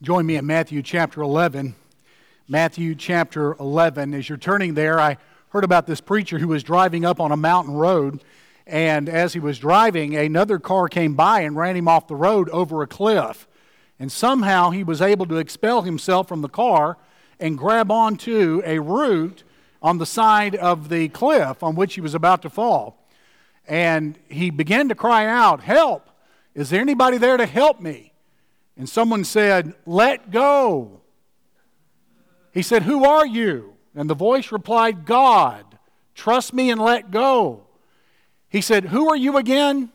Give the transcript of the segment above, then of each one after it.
Join me in Matthew chapter 11. Matthew chapter 11. As you're turning there, I heard about this preacher who was driving up on a mountain road, and as he was driving, another car came by and ran him off the road over a cliff. And somehow he was able to expel himself from the car and grab onto a root on the side of the cliff on which he was about to fall. And he began to cry out, Help! Is there anybody there to help me? And someone said, Let go. He said, Who are you? And the voice replied, God. Trust me and let go. He said, Who are you again?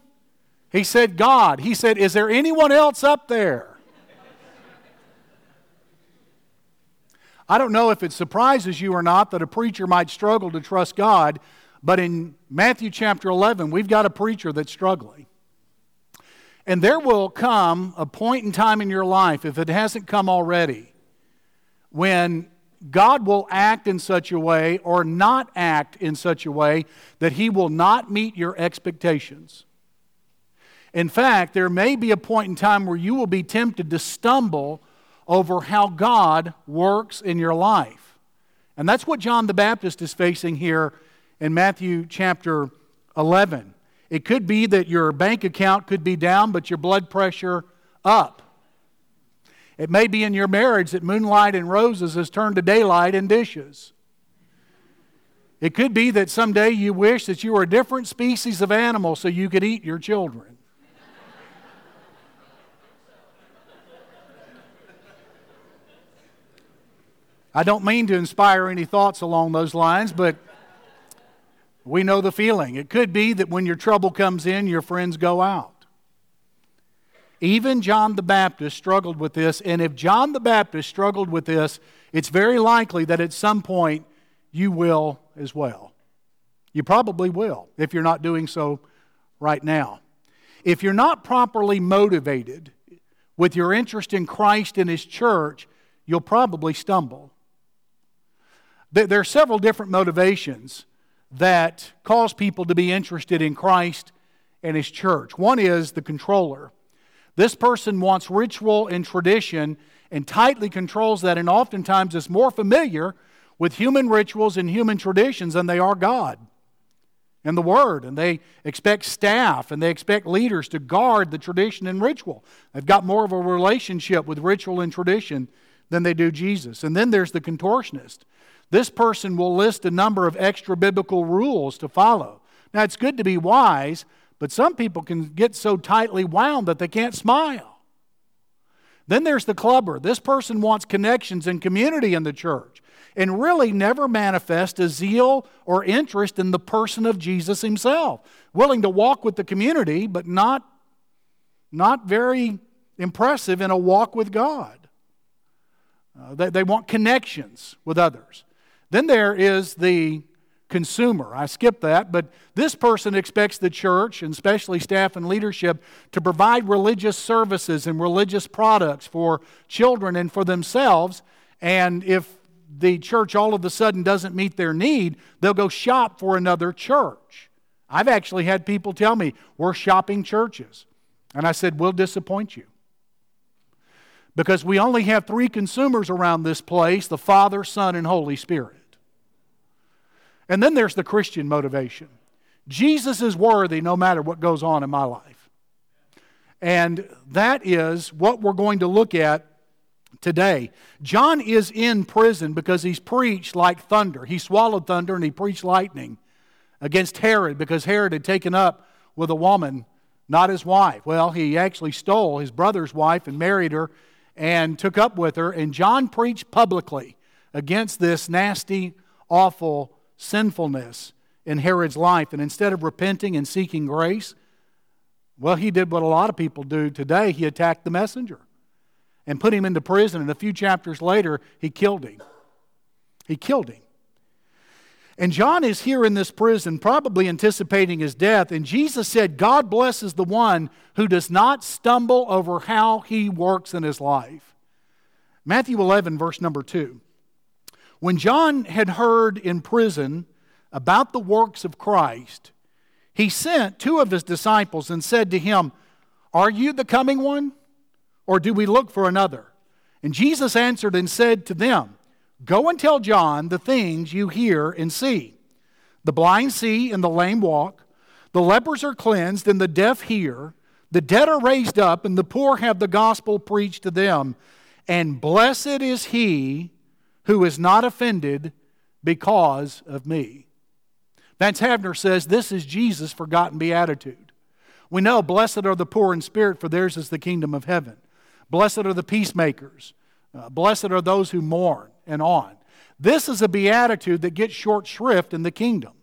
He said, God. He said, Is there anyone else up there? I don't know if it surprises you or not that a preacher might struggle to trust God, but in Matthew chapter 11, we've got a preacher that's struggling. And there will come a point in time in your life, if it hasn't come already, when God will act in such a way or not act in such a way that He will not meet your expectations. In fact, there may be a point in time where you will be tempted to stumble over how God works in your life. And that's what John the Baptist is facing here in Matthew chapter 11. It could be that your bank account could be down, but your blood pressure up. It may be in your marriage that moonlight and roses has turned to daylight and dishes. It could be that someday you wish that you were a different species of animal so you could eat your children. I don't mean to inspire any thoughts along those lines, but we know the feeling. It could be that when your trouble comes in, your friends go out. Even John the Baptist struggled with this, and if John the Baptist struggled with this, it's very likely that at some point you will as well. You probably will if you're not doing so right now. If you're not properly motivated with your interest in Christ and His church, you'll probably stumble. There are several different motivations that cause people to be interested in Christ and His church. One is the controller. This person wants ritual and tradition and tightly controls that, and oftentimes is more familiar with human rituals and human traditions than they are God and the Word. And they expect staff and they expect leaders to guard the tradition and ritual. They've got more of a relationship with ritual and tradition than they do Jesus. And then there's the contortionist. This person will list a number of extra biblical rules to follow. Now, it's good to be wise, but some people can get so tightly wound that they can't smile. Then there's the clubber. This person wants connections and community in the church and really never manifest a zeal or interest in the person of Jesus himself. Willing to walk with the community, but not, not very impressive in a walk with God. Uh, they, they want connections with others. Then there is the consumer. I skipped that, but this person expects the church, and especially staff and leadership, to provide religious services and religious products for children and for themselves. And if the church all of a sudden doesn't meet their need, they'll go shop for another church. I've actually had people tell me, We're shopping churches. And I said, We'll disappoint you because we only have three consumers around this place the Father, Son, and Holy Spirit. And then there's the Christian motivation. Jesus is worthy no matter what goes on in my life. And that is what we're going to look at today. John is in prison because he's preached like thunder. He swallowed thunder and he preached lightning against Herod because Herod had taken up with a woman, not his wife. Well, he actually stole his brother's wife and married her and took up with her. And John preached publicly against this nasty, awful sinfulness in Herod's life. And instead of repenting and seeking grace, well, he did what a lot of people do today. He attacked the messenger and put him into prison. And a few chapters later, he killed him. He killed him. And John is here in this prison, probably anticipating his death. And Jesus said, God blesses the one who does not stumble over how he works in his life. Matthew 11, verse number 2. When John had heard in prison about the works of Christ, he sent two of his disciples and said to him, Are you the coming one, or do we look for another? And Jesus answered and said to them, Go and tell John the things you hear and see. The blind see and the lame walk, the lepers are cleansed and the deaf hear, the dead are raised up, and the poor have the gospel preached to them. And blessed is he who is not offended because of me. Vance Havner says this is Jesus' forgotten beatitude. We know, blessed are the poor in spirit, for theirs is the kingdom of heaven. Blessed are the peacemakers. Uh, blessed are those who mourn, and on. This is a beatitude that gets short shrift in the kingdom.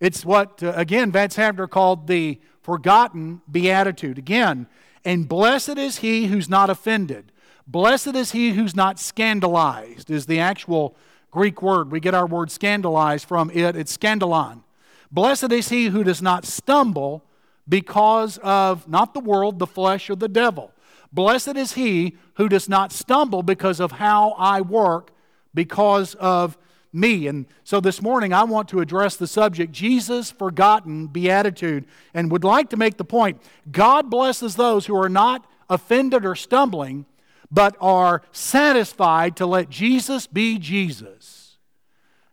It's what, uh, again, Vance Havner called the forgotten beatitude. Again, and blessed is he who's not offended. Blessed is he who's not scandalized, is the actual Greek word. We get our word scandalized from it. It's scandalon. Blessed is he who does not stumble because of not the world, the flesh, or the devil. Blessed is he who does not stumble because of how I work, because of me. And so this morning I want to address the subject Jesus forgotten beatitude and would like to make the point God blesses those who are not offended or stumbling, but are satisfied to let Jesus be Jesus.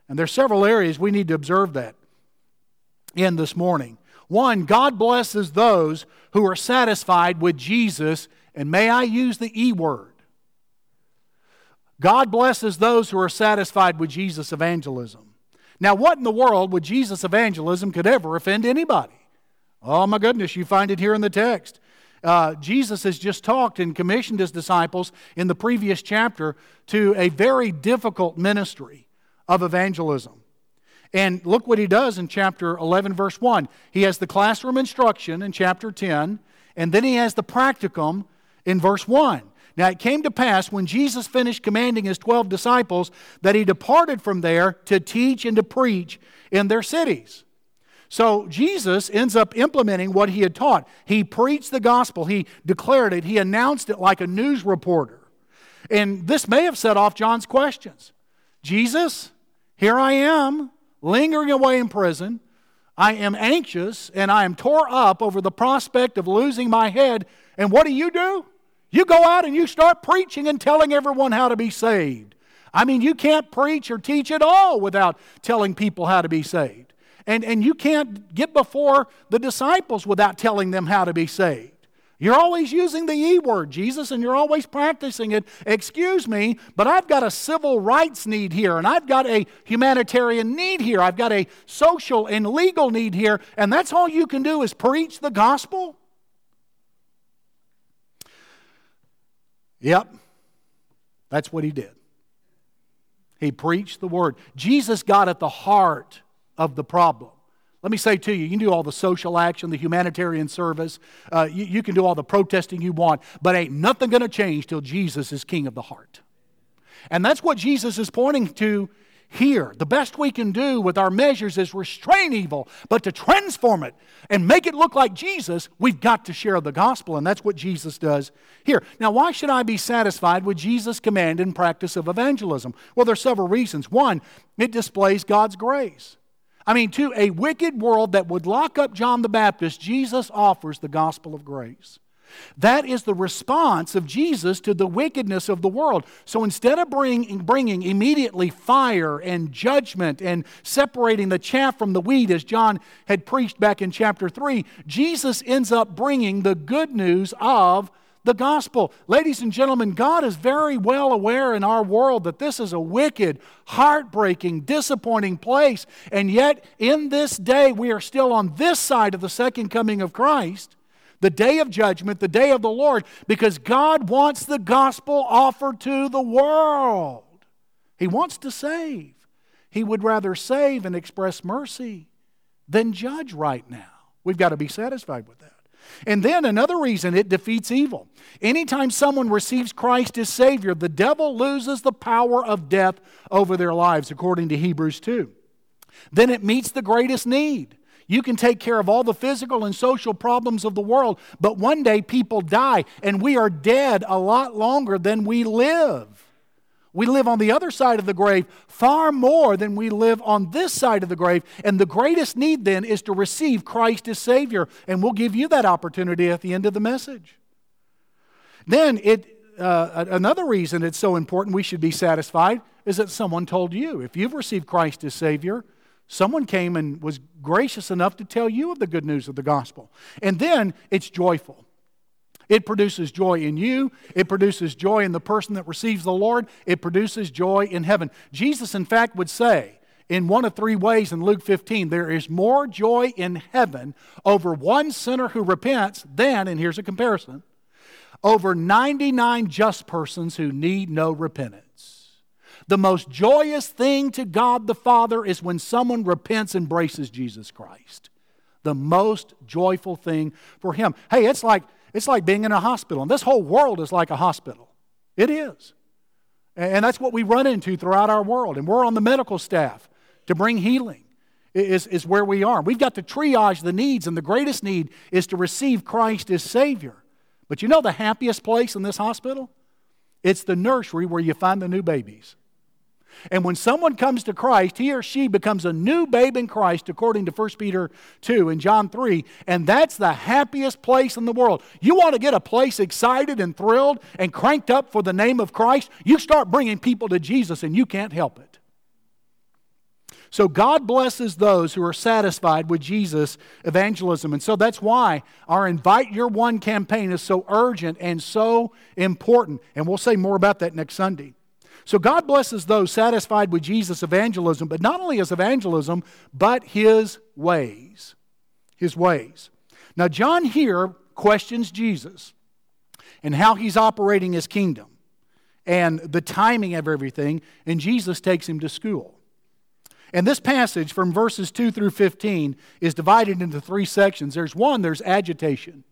And there are several areas we need to observe that in this morning. One, God blesses those who are satisfied with Jesus, and may I use the E word. God blesses those who are satisfied with Jesus' evangelism. Now, what in the world would Jesus' evangelism could ever offend anybody? Oh my goodness, you find it here in the text. Uh, Jesus has just talked and commissioned his disciples in the previous chapter to a very difficult ministry of evangelism. And look what he does in chapter 11, verse 1. He has the classroom instruction in chapter 10, and then he has the practicum in verse 1. Now it came to pass when Jesus finished commanding his 12 disciples that he departed from there to teach and to preach in their cities. So Jesus ends up implementing what he had taught. He preached the gospel, he declared it, he announced it like a news reporter. And this may have set off John's questions Jesus, here I am lingering away in prison. I am anxious and I am tore up over the prospect of losing my head. And what do you do? You go out and you start preaching and telling everyone how to be saved. I mean, you can't preach or teach at all without telling people how to be saved. And, and you can't get before the disciples without telling them how to be saved. You're always using the E word, Jesus, and you're always practicing it. Excuse me, but I've got a civil rights need here, and I've got a humanitarian need here. I've got a social and legal need here, and that's all you can do is preach the gospel? Yep, that's what he did. He preached the word. Jesus got at the heart of the problem. Let me say to you, you can do all the social action, the humanitarian service, uh, you, you can do all the protesting you want, but ain't nothing going to change till Jesus is king of the heart. And that's what Jesus is pointing to here. The best we can do with our measures is restrain evil, but to transform it and make it look like Jesus, we've got to share the gospel, and that's what Jesus does here. Now, why should I be satisfied with Jesus' command and practice of evangelism? Well, there are several reasons. One, it displays God's grace. I mean, to a wicked world that would lock up John the Baptist, Jesus offers the gospel of grace. That is the response of Jesus to the wickedness of the world. So instead of bring, bringing immediately fire and judgment and separating the chaff from the wheat, as John had preached back in chapter 3, Jesus ends up bringing the good news of the gospel. Ladies and gentlemen, God is very well aware in our world that this is a wicked, heartbreaking, disappointing place. And yet, in this day, we are still on this side of the second coming of Christ, the day of judgment, the day of the Lord, because God wants the gospel offered to the world. He wants to save. He would rather save and express mercy than judge right now. We've got to be satisfied with that. And then another reason it defeats evil. Anytime someone receives Christ as Savior, the devil loses the power of death over their lives, according to Hebrews 2. Then it meets the greatest need. You can take care of all the physical and social problems of the world, but one day people die, and we are dead a lot longer than we live. We live on the other side of the grave far more than we live on this side of the grave. And the greatest need then is to receive Christ as Savior. And we'll give you that opportunity at the end of the message. Then it uh, another reason it's so important we should be satisfied is that someone told you. If you've received Christ as Savior, someone came and was gracious enough to tell you of the good news of the gospel. And then it's joyful. It produces joy in you. It produces joy in the person that receives the Lord. It produces joy in heaven. Jesus, in fact, would say in one of three ways in Luke 15 there is more joy in heaven over one sinner who repents than, and here's a comparison, over 99 just persons who need no repentance. The most joyous thing to God the Father is when someone repents and embraces Jesus Christ. The most joyful thing for him. Hey, it's like it's like being in a hospital. And this whole world is like a hospital. It is. And that's what we run into throughout our world. And we're on the medical staff to bring healing, is, is where we are. We've got to triage the needs, and the greatest need is to receive Christ as Savior. But you know the happiest place in this hospital? It's the nursery where you find the new babies. And when someone comes to Christ, he or she becomes a new babe in Christ, according to 1 Peter 2 and John 3. And that's the happiest place in the world. You want to get a place excited and thrilled and cranked up for the name of Christ? You start bringing people to Jesus, and you can't help it. So God blesses those who are satisfied with Jesus' evangelism. And so that's why our Invite Your One campaign is so urgent and so important. And we'll say more about that next Sunday. So God blesses those satisfied with Jesus' evangelism, but not only his evangelism, but his ways. His ways. Now, John here questions Jesus and how he's operating his kingdom and the timing of everything, and Jesus takes him to school. And this passage from verses 2 through 15 is divided into three sections. There's one, there's agitation.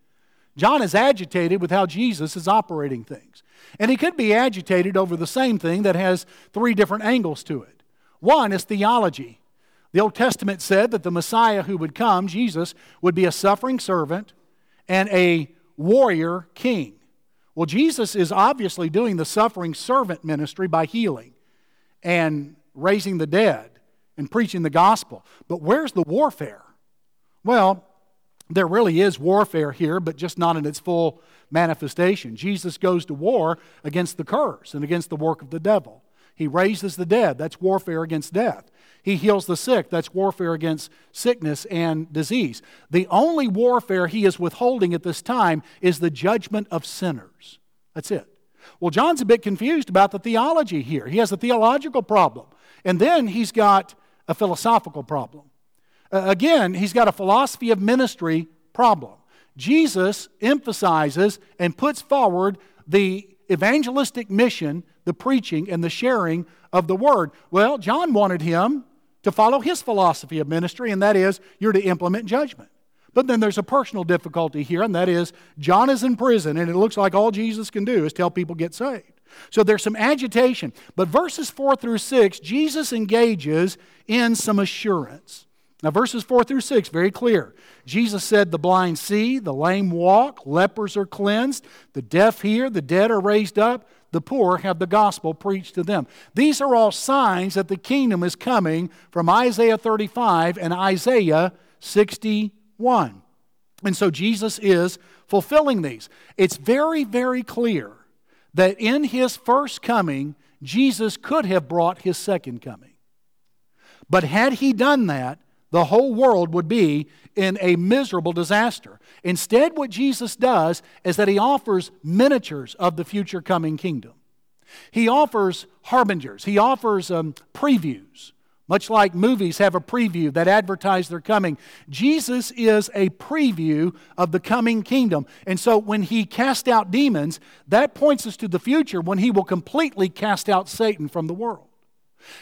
John is agitated with how Jesus is operating things. And he could be agitated over the same thing that has three different angles to it. One is theology. The Old Testament said that the Messiah who would come, Jesus, would be a suffering servant and a warrior king. Well, Jesus is obviously doing the suffering servant ministry by healing and raising the dead and preaching the gospel. But where's the warfare? Well, there really is warfare here, but just not in its full manifestation. Jesus goes to war against the curse and against the work of the devil. He raises the dead, that's warfare against death. He heals the sick, that's warfare against sickness and disease. The only warfare he is withholding at this time is the judgment of sinners. That's it. Well, John's a bit confused about the theology here. He has a theological problem. And then he's got a philosophical problem. Uh, again, he's got a philosophy of ministry problem. Jesus emphasizes and puts forward the evangelistic mission, the preaching and the sharing of the word. Well, John wanted him to follow his philosophy of ministry, and that is you're to implement judgment. But then there's a personal difficulty here, and that is John is in prison, and it looks like all Jesus can do is tell people get saved. So there's some agitation. But verses 4 through 6, Jesus engages in some assurance. Now, verses 4 through 6, very clear. Jesus said, The blind see, the lame walk, lepers are cleansed, the deaf hear, the dead are raised up, the poor have the gospel preached to them. These are all signs that the kingdom is coming from Isaiah 35 and Isaiah 61. And so Jesus is fulfilling these. It's very, very clear that in his first coming, Jesus could have brought his second coming. But had he done that, the whole world would be in a miserable disaster. Instead, what Jesus does is that he offers miniatures of the future coming kingdom. He offers harbingers, he offers um, previews. Much like movies have a preview that advertise their coming, Jesus is a preview of the coming kingdom. And so when he cast out demons, that points us to the future when he will completely cast out Satan from the world.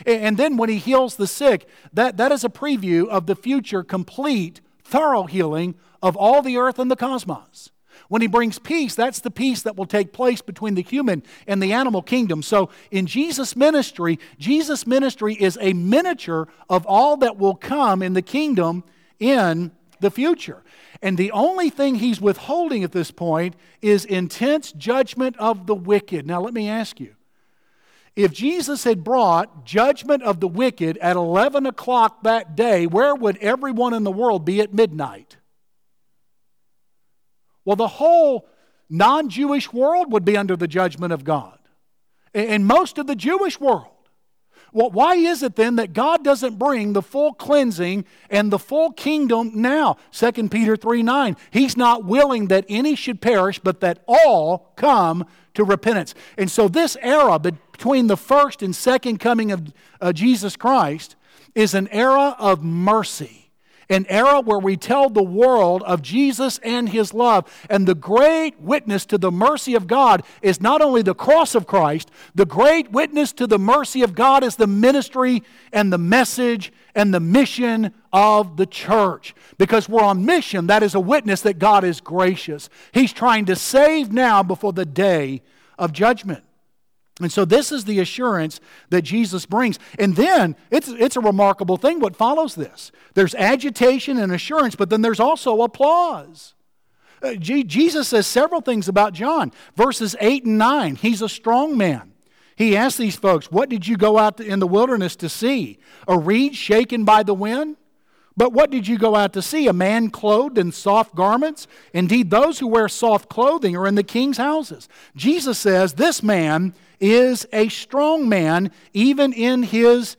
And then when he heals the sick, that, that is a preview of the future complete, thorough healing of all the earth and the cosmos. When he brings peace, that's the peace that will take place between the human and the animal kingdom. So in Jesus' ministry, Jesus' ministry is a miniature of all that will come in the kingdom in the future. And the only thing he's withholding at this point is intense judgment of the wicked. Now, let me ask you if Jesus had brought judgment of the wicked at 11 o'clock that day, where would everyone in the world be at midnight? Well, the whole non Jewish world would be under the judgment of God, and most of the Jewish world. Well, why is it then that God doesn't bring the full cleansing and the full kingdom now? 2 Peter 3 9. He's not willing that any should perish, but that all come to repentance. And so, this era between the first and second coming of uh, Jesus Christ is an era of mercy an era where we tell the world of Jesus and his love. And the great witness to the mercy of God is not only the cross of Christ, the great witness to the mercy of God is the ministry and the message and the mission of the church. Because we're on mission, that is a witness that God is gracious. He's trying to save now before the day of judgment. And so this is the assurance that Jesus brings. And then it's, it's a remarkable thing what follows this. There's agitation and assurance, but then there's also applause. Uh, G- Jesus says several things about John. Verses 8 and 9, he's a strong man. He asks these folks, What did you go out in the wilderness to see? A reed shaken by the wind? But what did you go out to see? A man clothed in soft garments? Indeed, those who wear soft clothing are in the king's houses. Jesus says, This man is a strong man, even in his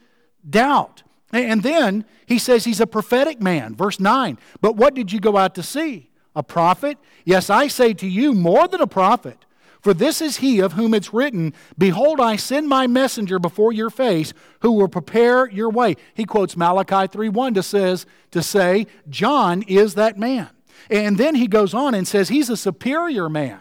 doubt. And then he says he's a prophetic man. Verse 9. But what did you go out to see? A prophet? Yes, I say to you, more than a prophet. For this is he of whom it's written, Behold, I send my messenger before your face, who will prepare your way. He quotes Malachi 3:1 to says to say, John is that man. And then he goes on and says he's a superior man.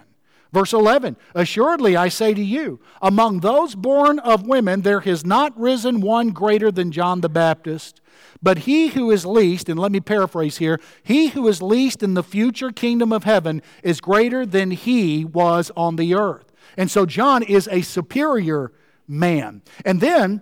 Verse 11 Assuredly, I say to you, among those born of women, there has not risen one greater than John the Baptist. But he who is least, and let me paraphrase here, he who is least in the future kingdom of heaven is greater than he was on the earth. And so John is a superior man. And then,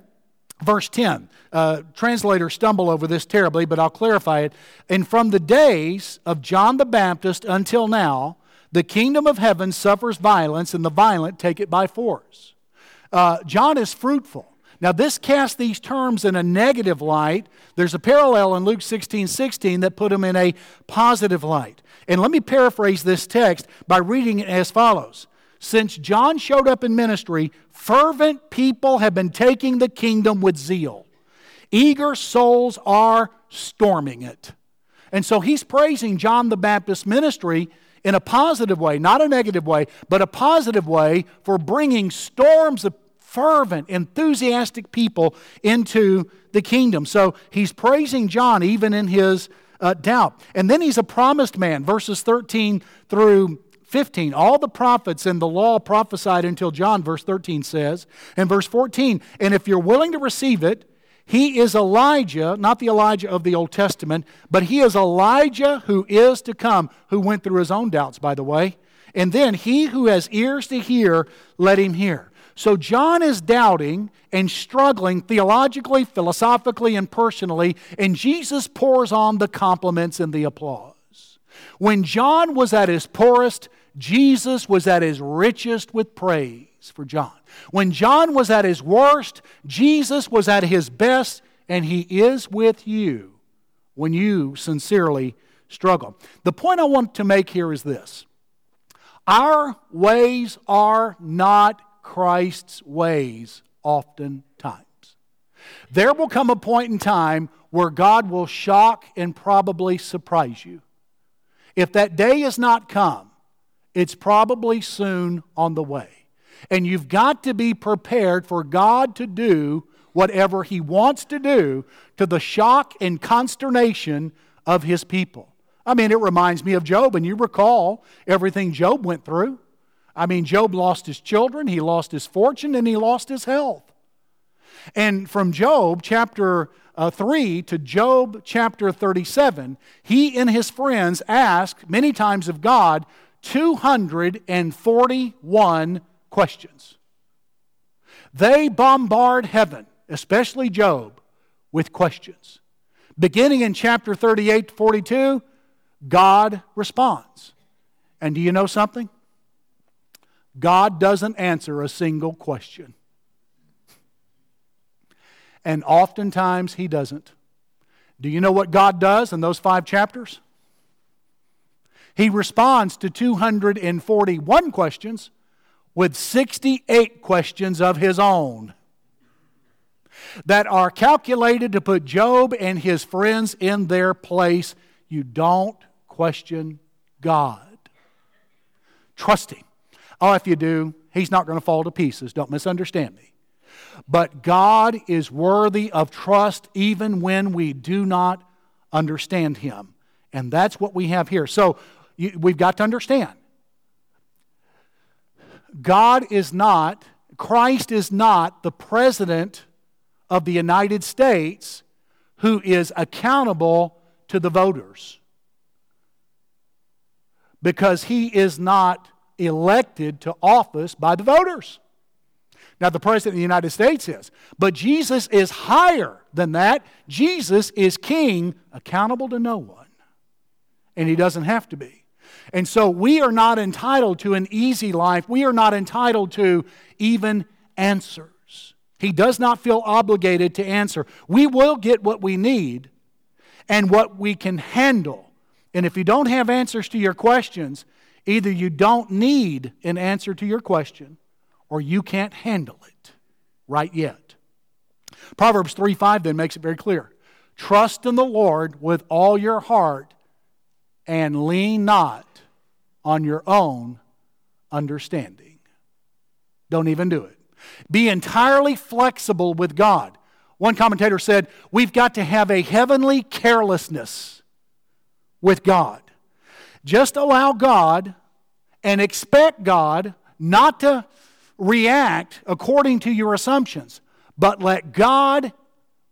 verse 10, uh, translators stumble over this terribly, but I'll clarify it. And from the days of John the Baptist until now, the kingdom of heaven suffers violence, and the violent take it by force. Uh, John is fruitful. Now, this casts these terms in a negative light. There's a parallel in Luke 16 16 that put them in a positive light. And let me paraphrase this text by reading it as follows Since John showed up in ministry, fervent people have been taking the kingdom with zeal. Eager souls are storming it. And so he's praising John the Baptist ministry in a positive way, not a negative way, but a positive way for bringing storms of fervent, enthusiastic people into the kingdom. So he's praising John even in his uh, doubt. And then he's a promised man, verses 13 through 15. All the prophets and the law prophesied until John, verse 13 says. And verse 14, and if you're willing to receive it, he is Elijah, not the Elijah of the Old Testament, but he is Elijah who is to come, who went through his own doubts, by the way. And then he who has ears to hear, let him hear. So John is doubting and struggling theologically, philosophically, and personally, and Jesus pours on the compliments and the applause. When John was at his poorest, Jesus was at his richest with praise for John. When John was at his worst, Jesus was at his best, and he is with you when you sincerely struggle. The point I want to make here is this our ways are not Christ's ways oftentimes. There will come a point in time where God will shock and probably surprise you. If that day has not come, it's probably soon on the way. And you've got to be prepared for God to do whatever He wants to do to the shock and consternation of His people. I mean, it reminds me of Job, and you recall everything Job went through. I mean, Job lost his children, he lost his fortune, and he lost his health. And from Job chapter uh, 3 to Job chapter 37, he and his friends asked many times of God 241 questions. They bombard heaven, especially Job, with questions. Beginning in chapter 38 to 42, God responds. And do you know something? God doesn't answer a single question. And oftentimes he doesn't. Do you know what God does in those five chapters? He responds to 241 questions with 68 questions of his own that are calculated to put Job and his friends in their place. You don't question God. Trust Him. Oh, if you do, He's not going to fall to pieces. Don't misunderstand me. But God is worthy of trust even when we do not understand Him. And that's what we have here. So you, we've got to understand God is not, Christ is not the president of the United States who is accountable to the voters because he is not elected to office by the voters. Now, the President of the United States is. But Jesus is higher than that. Jesus is king, accountable to no one. And he doesn't have to be. And so we are not entitled to an easy life. We are not entitled to even answers. He does not feel obligated to answer. We will get what we need and what we can handle. And if you don't have answers to your questions, either you don't need an answer to your question or you can't handle it right yet. Proverbs 3 5 then makes it very clear. Trust in the Lord with all your heart and lean not on your own understanding. Don't even do it. Be entirely flexible with God. One commentator said, We've got to have a heavenly carelessness with God. Just allow God and expect God not to react according to your assumptions, but let God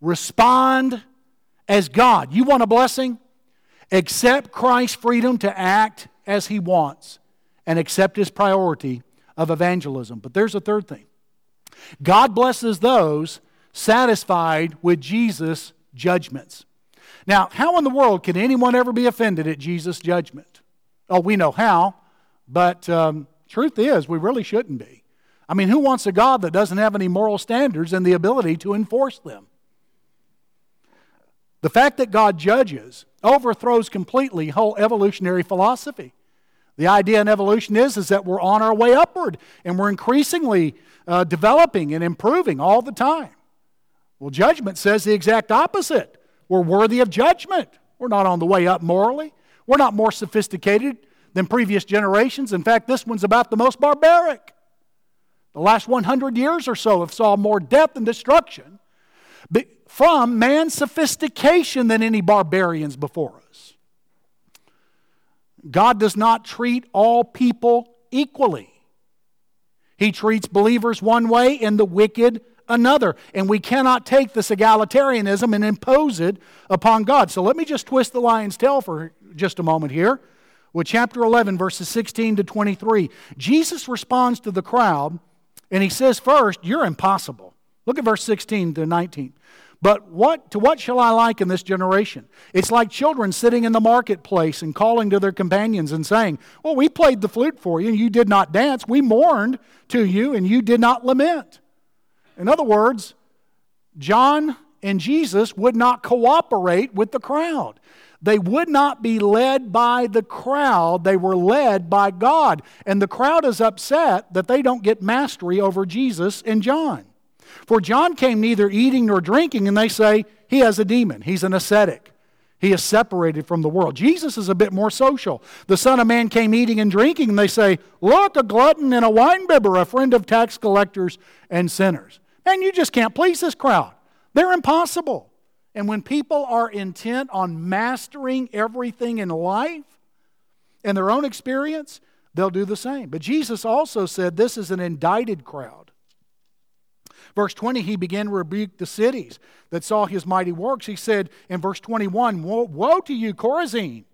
respond as God. You want a blessing? Accept Christ's freedom to act as he wants and accept his priority of evangelism. But there's a third thing God blesses those satisfied with Jesus' judgments. Now, how in the world can anyone ever be offended at Jesus' judgment? Oh, we know how, but um, truth is, we really shouldn't be. I mean, who wants a God that doesn't have any moral standards and the ability to enforce them? The fact that God judges overthrows completely whole evolutionary philosophy. The idea in evolution is, is that we're on our way upward and we're increasingly uh, developing and improving all the time. Well, judgment says the exact opposite. We're worthy of judgment. We're not on the way up morally. We're not more sophisticated than previous generations. In fact, this one's about the most barbaric. The last 100 years or so have saw more death and destruction from man's sophistication than any barbarians before us. God does not treat all people equally. He treats believers one way and the wicked another. And we cannot take this egalitarianism and impose it upon God. So let me just twist the lion's tail for just a moment here with chapter 11, verses 16 to 23. Jesus responds to the crowd and he says, First, you're impossible. Look at verse 16 to 19. But what, to what shall I liken this generation? It's like children sitting in the marketplace and calling to their companions and saying, Well, we played the flute for you and you did not dance. We mourned to you and you did not lament. In other words, John and Jesus would not cooperate with the crowd. They would not be led by the crowd, they were led by God. And the crowd is upset that they don't get mastery over Jesus and John. For John came neither eating nor drinking, and they say he has a demon. He's an ascetic. He is separated from the world. Jesus is a bit more social. The Son of Man came eating and drinking, and they say, Look, a glutton and a winebibber, a friend of tax collectors and sinners. And you just can't please this crowd. They're impossible. And when people are intent on mastering everything in life and their own experience, they'll do the same. But Jesus also said this is an indicted crowd. Verse 20, he began to rebuke the cities that saw his mighty works. He said in verse 21, Woe, to you, Chorazin!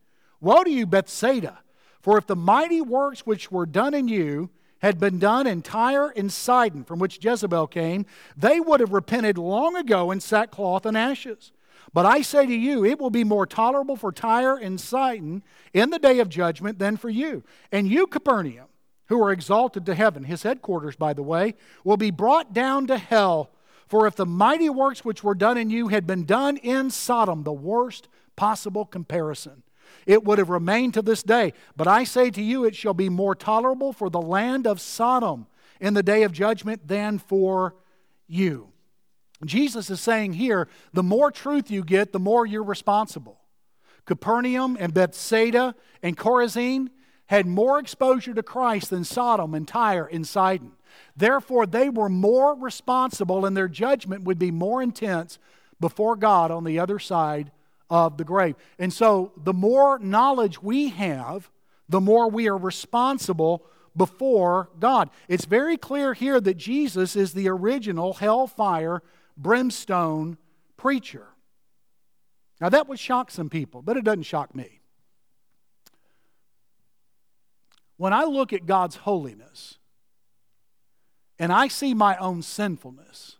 Woe to you, Bethsaida! For if the mighty works which were done in you had been done in Tyre and Sidon, from which Jezebel came, they would have repented long ago in sackcloth and ashes. But I say to you, it will be more tolerable for Tyre and Sidon in the day of judgment than for you. And you, Capernaum, who are exalted to heaven, his headquarters, by the way, will be brought down to hell. For if the mighty works which were done in you had been done in Sodom, the worst possible comparison, it would have remained to this day. But I say to you, it shall be more tolerable for the land of Sodom in the day of judgment than for you. Jesus is saying here the more truth you get, the more you're responsible. Capernaum and Bethsaida and Chorazin had more exposure to Christ than Sodom and Tyre and Sidon. Therefore, they were more responsible and their judgment would be more intense before God on the other side of the grave. And so, the more knowledge we have, the more we are responsible before God. It's very clear here that Jesus is the original hellfire, brimstone preacher. Now, that would shock some people, but it doesn't shock me. When I look at God's holiness and I see my own sinfulness,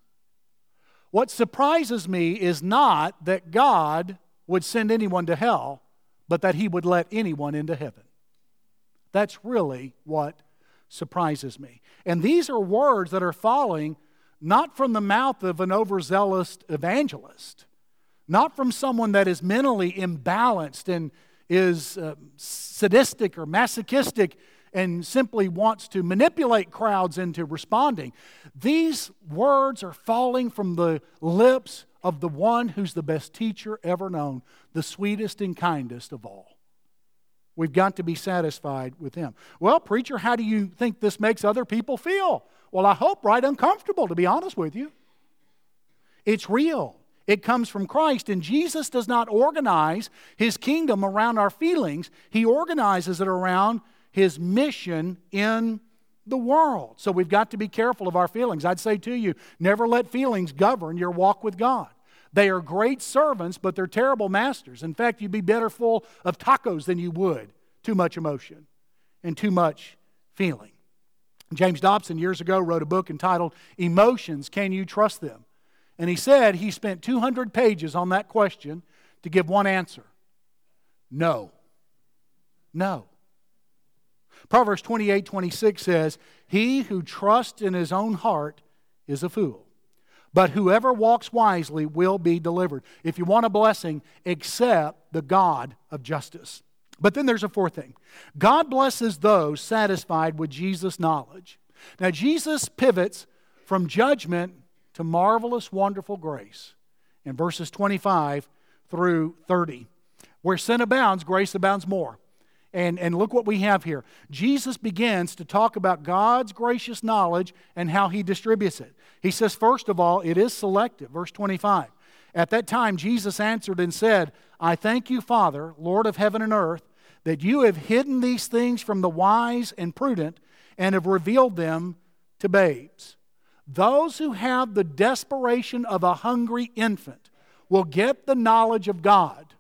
what surprises me is not that God would send anyone to hell, but that he would let anyone into heaven. That's really what surprises me. And these are words that are falling not from the mouth of an overzealous evangelist, not from someone that is mentally imbalanced and is uh, sadistic or masochistic and simply wants to manipulate crowds into responding. These words are falling from the lips of the one who's the best teacher ever known, the sweetest and kindest of all. We've got to be satisfied with him. Well, preacher, how do you think this makes other people feel? Well, I hope right uncomfortable, to be honest with you. It's real. It comes from Christ, and Jesus does not organize his kingdom around our feelings. He organizes it around his mission in the world. So we've got to be careful of our feelings. I'd say to you, never let feelings govern your walk with God. They are great servants, but they're terrible masters. In fact, you'd be better full of tacos than you would too much emotion and too much feeling. James Dobson years ago wrote a book entitled Emotions Can You Trust Them? And he said he spent 200 pages on that question to give one answer no. No. Proverbs 28 26 says, He who trusts in his own heart is a fool. But whoever walks wisely will be delivered. If you want a blessing, accept the God of justice. But then there's a fourth thing God blesses those satisfied with Jesus' knowledge. Now, Jesus pivots from judgment to marvelous, wonderful grace in verses 25 through 30. Where sin abounds, grace abounds more. And, and look what we have here. Jesus begins to talk about God's gracious knowledge and how he distributes it. He says, first of all, it is selective. Verse 25. At that time, Jesus answered and said, I thank you, Father, Lord of heaven and earth, that you have hidden these things from the wise and prudent and have revealed them to babes. Those who have the desperation of a hungry infant will get the knowledge of God.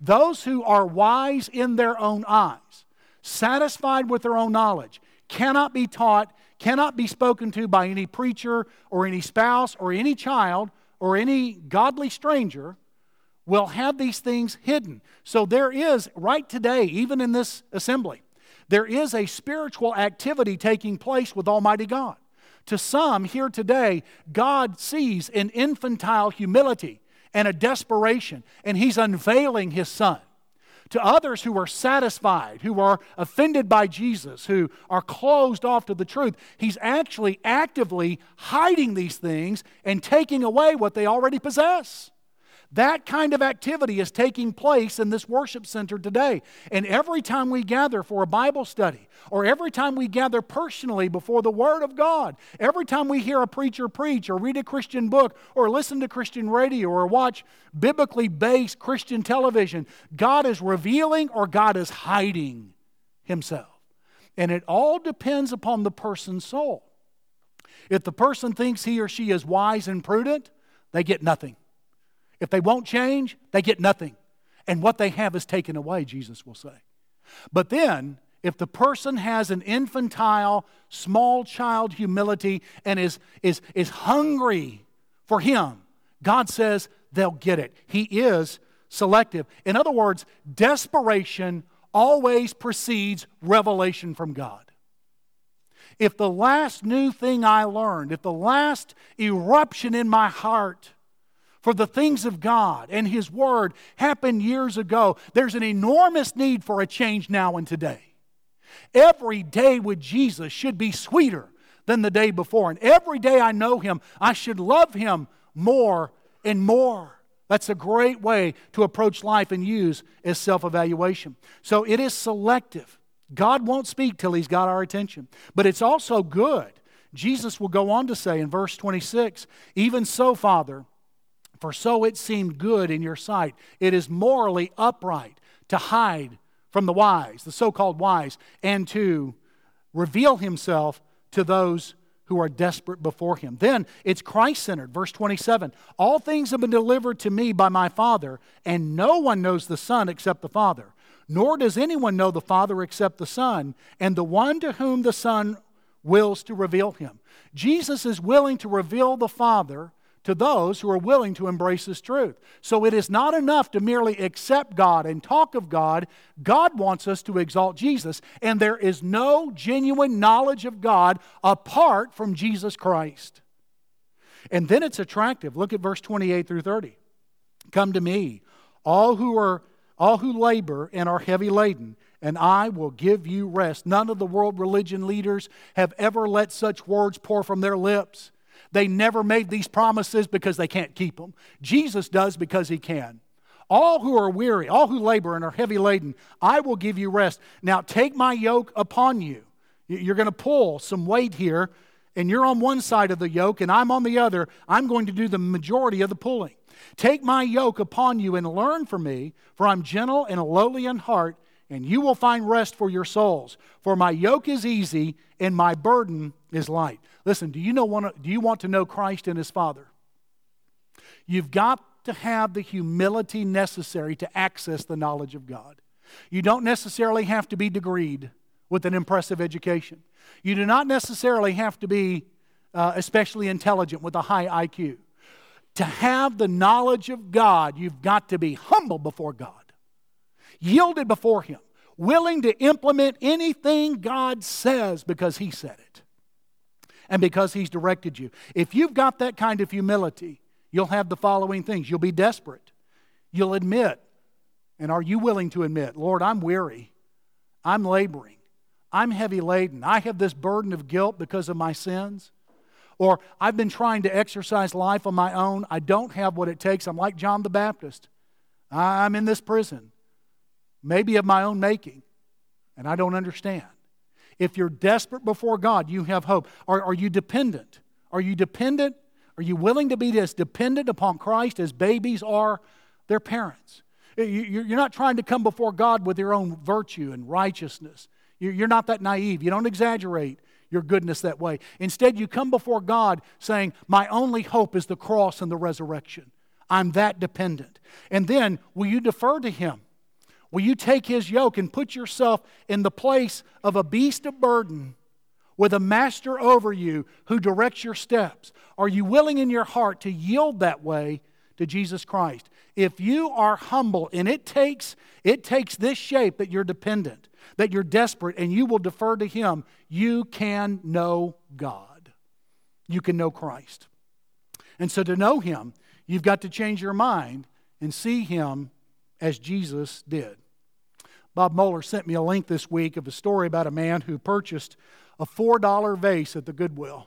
Those who are wise in their own eyes, satisfied with their own knowledge, cannot be taught, cannot be spoken to by any preacher or any spouse or any child or any godly stranger, will have these things hidden. So there is, right today, even in this assembly, there is a spiritual activity taking place with Almighty God. To some here today, God sees an infantile humility and a desperation, and he's unveiling his son. To others who are satisfied, who are offended by Jesus, who are closed off to the truth, he's actually actively hiding these things and taking away what they already possess. That kind of activity is taking place in this worship center today. And every time we gather for a Bible study, or every time we gather personally before the Word of God, every time we hear a preacher preach, or read a Christian book, or listen to Christian radio, or watch biblically based Christian television, God is revealing or God is hiding Himself. And it all depends upon the person's soul. If the person thinks he or she is wise and prudent, they get nothing. If they won't change, they get nothing. And what they have is taken away, Jesus will say. But then, if the person has an infantile, small child humility and is, is, is hungry for Him, God says they'll get it. He is selective. In other words, desperation always precedes revelation from God. If the last new thing I learned, if the last eruption in my heart for the things of God and His Word happened years ago. There's an enormous need for a change now and today. Every day with Jesus should be sweeter than the day before. And every day I know Him, I should love Him more and more. That's a great way to approach life and use as self evaluation. So it is selective. God won't speak till He's got our attention. But it's also good. Jesus will go on to say in verse 26 Even so, Father, for so it seemed good in your sight. It is morally upright to hide from the wise, the so called wise, and to reveal Himself to those who are desperate before him. Then it's Christ centered. Verse 27 All things have been delivered to me by my Father, and no one knows the Son except the Father, nor does anyone know the Father except the Son, and the one to whom the Son wills to reveal him. Jesus is willing to reveal the Father to those who are willing to embrace this truth. So it is not enough to merely accept God and talk of God. God wants us to exalt Jesus, and there is no genuine knowledge of God apart from Jesus Christ. And then it's attractive. Look at verse 28 through 30. Come to me, all who are all who labor and are heavy laden, and I will give you rest. None of the world religion leaders have ever let such words pour from their lips. They never made these promises because they can't keep them. Jesus does because he can. All who are weary, all who labor and are heavy laden, I will give you rest. Now take my yoke upon you. You're going to pull some weight here, and you're on one side of the yoke, and I'm on the other. I'm going to do the majority of the pulling. Take my yoke upon you and learn from me, for I'm gentle and lowly in heart, and you will find rest for your souls. For my yoke is easy and my burden is light. Listen, do you, know, do you want to know Christ and his Father? You've got to have the humility necessary to access the knowledge of God. You don't necessarily have to be degreed with an impressive education. You do not necessarily have to be uh, especially intelligent with a high IQ. To have the knowledge of God, you've got to be humble before God yielded before Him, willing to implement anything God says because He said it and because He's directed you. If you've got that kind of humility, you'll have the following things you'll be desperate, you'll admit, and are you willing to admit, Lord, I'm weary, I'm laboring, I'm heavy laden, I have this burden of guilt because of my sins? Or I've been trying to exercise life on my own. I don't have what it takes. I'm like John the Baptist. I'm in this prison maybe of my own making, and I don't understand. If you're desperate before God, you have hope. Are, are you dependent? Are you dependent? Are you willing to be as dependent upon Christ as babies are their parents? You're not trying to come before God with your own virtue and righteousness. You're not that naive. You don't exaggerate your goodness that way. Instead, you come before God saying, My only hope is the cross and the resurrection. I'm that dependent. And then, will you defer to Him? Will you take his yoke and put yourself in the place of a beast of burden with a master over you who directs your steps? Are you willing in your heart to yield that way to Jesus Christ? If you are humble and it takes it takes this shape that you're dependent, that you're desperate and you will defer to him, you can know God. You can know Christ. And so to know him, you've got to change your mind and see him as Jesus did. Bob Moeller sent me a link this week of a story about a man who purchased a $4 vase at the Goodwill.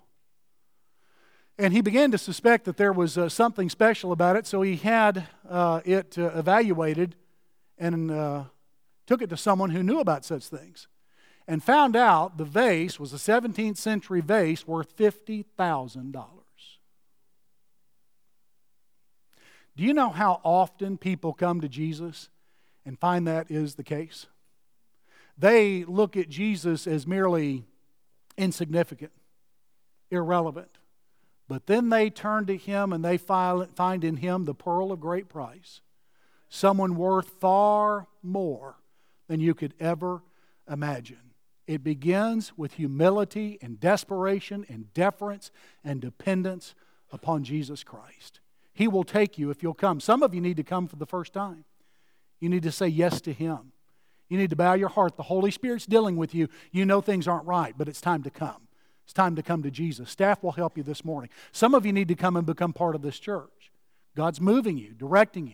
And he began to suspect that there was uh, something special about it, so he had uh, it uh, evaluated and uh, took it to someone who knew about such things. And found out the vase was a 17th century vase worth $50,000. Do you know how often people come to Jesus and find that is the case. They look at Jesus as merely insignificant, irrelevant. But then they turn to him and they find in him the pearl of great price, someone worth far more than you could ever imagine. It begins with humility and desperation and deference and dependence upon Jesus Christ. He will take you if you'll come. Some of you need to come for the first time. You need to say yes to Him. You need to bow your heart. The Holy Spirit's dealing with you. You know things aren't right, but it's time to come. It's time to come to Jesus. Staff will help you this morning. Some of you need to come and become part of this church. God's moving you, directing you.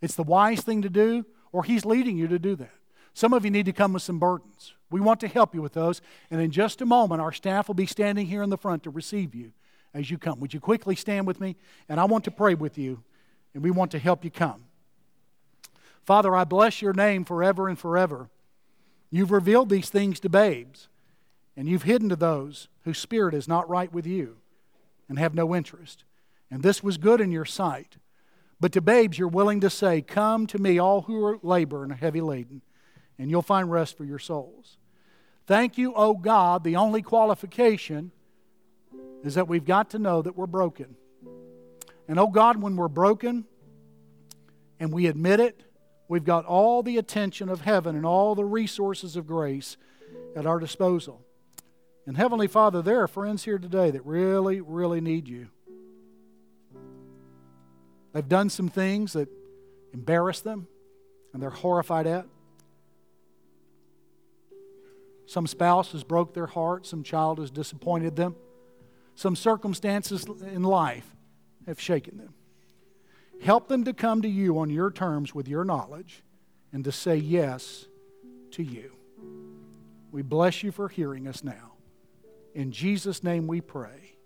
It's the wise thing to do, or He's leading you to do that. Some of you need to come with some burdens. We want to help you with those. And in just a moment, our staff will be standing here in the front to receive you as you come. Would you quickly stand with me? And I want to pray with you, and we want to help you come. Father, I bless your name forever and forever. You've revealed these things to babes, and you've hidden to those whose spirit is not right with you and have no interest. And this was good in your sight. But to babes, you're willing to say, Come to me, all who are labor and heavy laden, and you'll find rest for your souls. Thank you, O God. The only qualification is that we've got to know that we're broken. And, oh God, when we're broken and we admit it, we've got all the attention of heaven and all the resources of grace at our disposal. And Heavenly Father, there are friends here today that really, really need you. They've done some things that embarrass them and they're horrified at. Some spouse has broke their heart, some child has disappointed them, some circumstances in life have shaken them. Help them to come to you on your terms with your knowledge and to say yes to you. We bless you for hearing us now. In Jesus' name we pray.